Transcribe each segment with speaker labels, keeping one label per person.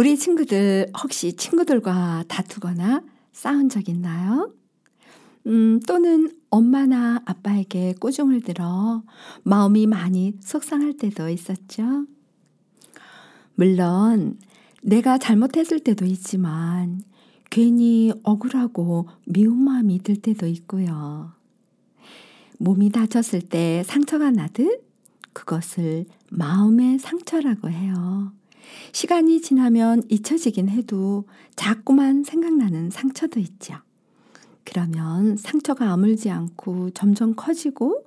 Speaker 1: 우리 친구들 혹시 친구들과 다투거나 싸운 적 있나요? 음, 또는 엄마나 아빠에게 꾸중을 들어 마음이 많이 속상할 때도 있었죠. 물론 내가 잘못했을 때도 있지만 괜히 억울하고 미운 마음이 들 때도 있고요. 몸이 다쳤을 때 상처가 나듯 그것을 마음의 상처라고 해요. 시간이 지나면 잊혀지긴 해도 자꾸만 생각나는 상처도 있죠. 그러면 상처가 아물지 않고 점점 커지고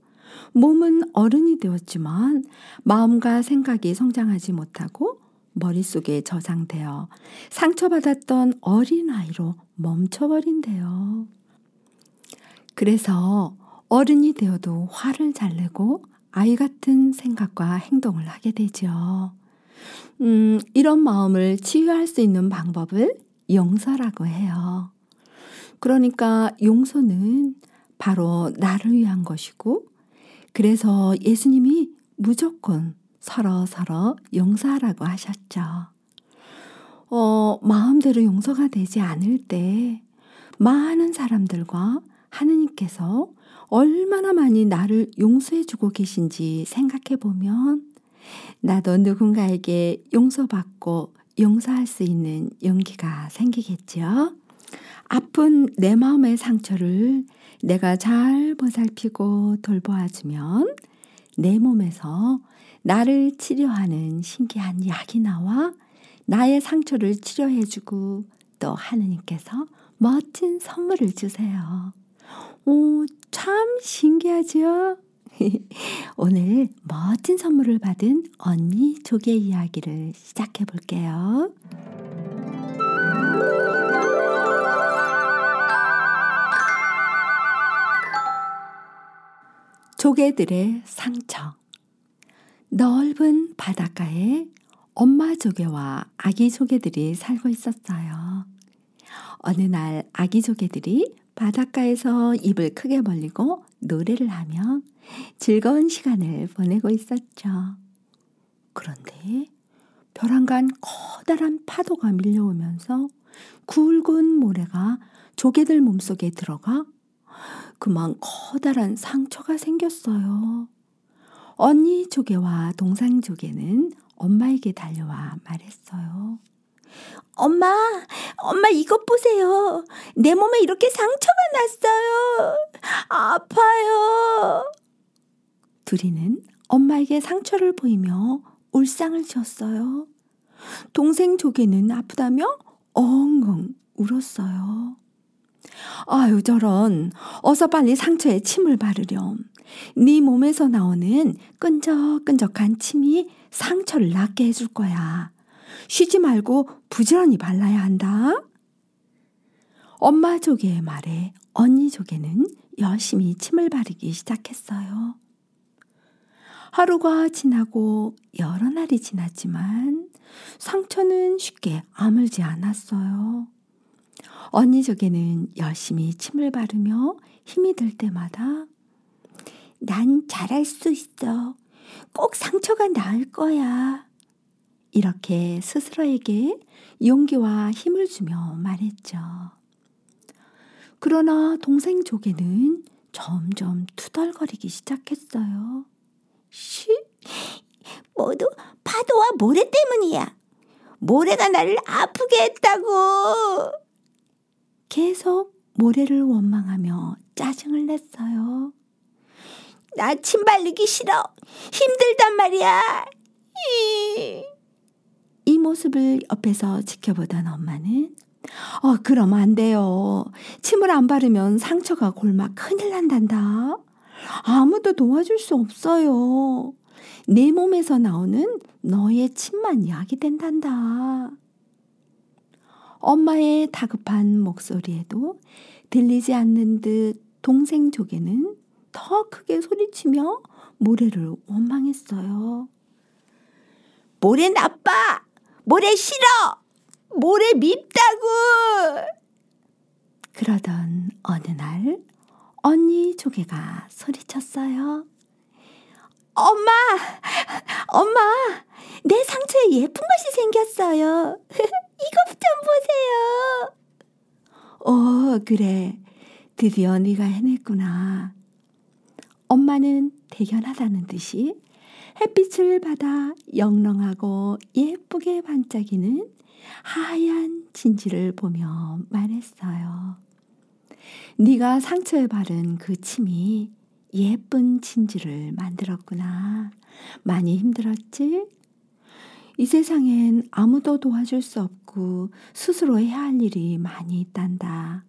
Speaker 1: 몸은 어른이 되었지만 마음과 생각이 성장하지 못하고 머릿속에 저장되어 상처받았던 어린아이로 멈춰버린대요. 그래서 어른이 되어도 화를 잘 내고 아이 같은 생각과 행동을 하게 되죠. 음, 이런 마음을 치유할 수 있는 방법을 용서라고 해요. 그러니까 용서는 바로 나를 위한 것이고, 그래서 예수님이 무조건 서로 서로 용서하라고 하셨죠. 어, 마음대로 용서가 되지 않을 때 많은 사람들과 하느님께서 얼마나 많이 나를 용서해주고 계신지 생각해 보면 나도 누군가에게 용서받고 용서할 수 있는 용기가 생기겠죠. 아픈 내 마음의 상처를 내가 잘 보살피고 돌보아주면 내 몸에서 나를 치료하는 신기한 약이 나와 나의 상처를 치료해주고 또 하느님께서 멋진 선물을 주세요. 오, 참 신기하죠? 오늘 멋진 선물을 받은 언니 조개 이야기를 시작해 볼게요. 조개들의 상처. 넓은 바닷가에 엄마 조개와 아기 조개들이 살고 있었어요. 어느 날 아기 조개들이 바닷가에서 입을 크게 벌리고 노래를 하며 즐거운 시간을 보내고 있었죠. 그런데 벼랑간 커다란 파도가 밀려오면서 굵은 모래가 조개들 몸속에 들어가 그만 커다란 상처가 생겼어요. 언니 조개와 동상 조개는 엄마에게 달려와 말했어요.
Speaker 2: 엄마, 엄마 이것 보세요. 내 몸에 이렇게 상처가 났어요. 아파요.
Speaker 1: 둘이는 엄마에게 상처를 보이며 울상을 지었어요. 동생 조개는 아프다며 엉엉 울었어요. 아유 저런 어서 빨리 상처에 침을 바르렴. 네 몸에서 나오는 끈적끈적한 침이 상처를 낫게 해줄 거야. 쉬지 말고 부지런히 발라야 한다. 엄마 조개의 말에 언니 조개는 열심히 침을 바르기 시작했어요. 하루가 지나고 여러 날이 지났지만 상처는 쉽게 아물지 않았어요. 언니 조개는 열심히 침을 바르며 힘이 들 때마다
Speaker 2: 난 잘할 수 있어. 꼭 상처가 나을 거야.
Speaker 1: 이렇게 스스로에게 용기와 힘을 주며 말했죠. 그러나 동생 조개는 점점 투덜거리기 시작했어요.
Speaker 2: 시, 모두 파도와 모래 때문이야. 모래가 나를 아프게 했다고.
Speaker 1: 계속 모래를 원망하며 짜증을 냈어요.
Speaker 2: 나 침 발리기 싫어. 힘들단 말이야.
Speaker 1: 이 모습을 옆에서 지켜보던 엄마는 어, 그럼 안 돼요. 침을 안 바르면 상처가 골마 큰일 난단다. 아무도 도와줄 수 없어요. 내 몸에서 나오는 너의 침만 약이 된단다. 엄마의 다급한 목소리에도 들리지 않는 듯 동생 조개는 더 크게 소리치며 모래를 원망했어요.
Speaker 2: 모래 나빠! 모래 싫어! 모래 밉다고!
Speaker 1: 그러던 어느 날 언니 조개가 소리쳤어요.
Speaker 2: 엄마! 엄마! 내 상처에 예쁜 것이 생겼어요. 이것 좀 보세요.
Speaker 1: 어, 그래. 드디어 네가 해냈구나. 엄마는 대견하다는 듯이 햇빛을 받아 영롱하고 예쁘게 반짝이는 하얀 진지를 보며 말했어요. 네가 상처에 바른 그 침이 예쁜 진지를 만들었구나. 많이 힘들었지? 이 세상엔 아무도 도와줄 수 없고 스스로 해야 할 일이 많이 있단다.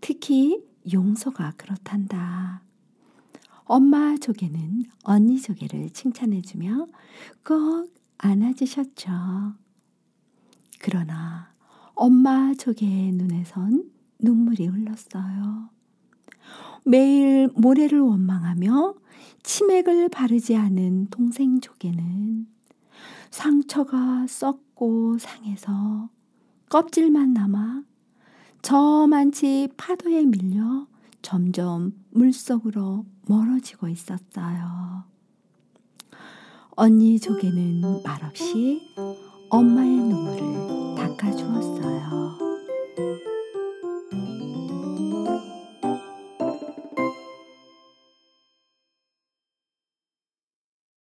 Speaker 1: 특히 용서가 그렇단다. 엄마 조개는 언니 조개를 칭찬해주며 꼭 안아주셨죠. 그러나 엄마 조개의 눈에선 눈물이 흘렀어요. 매일 모래를 원망하며 치맥을 바르지 않은 동생 조개는 상처가 썩고 상해서 껍질만 남아 저만치 파도에 밀려 점점 물속으로 멀어지고 있었어요. 언니 조개는 말없이 엄마의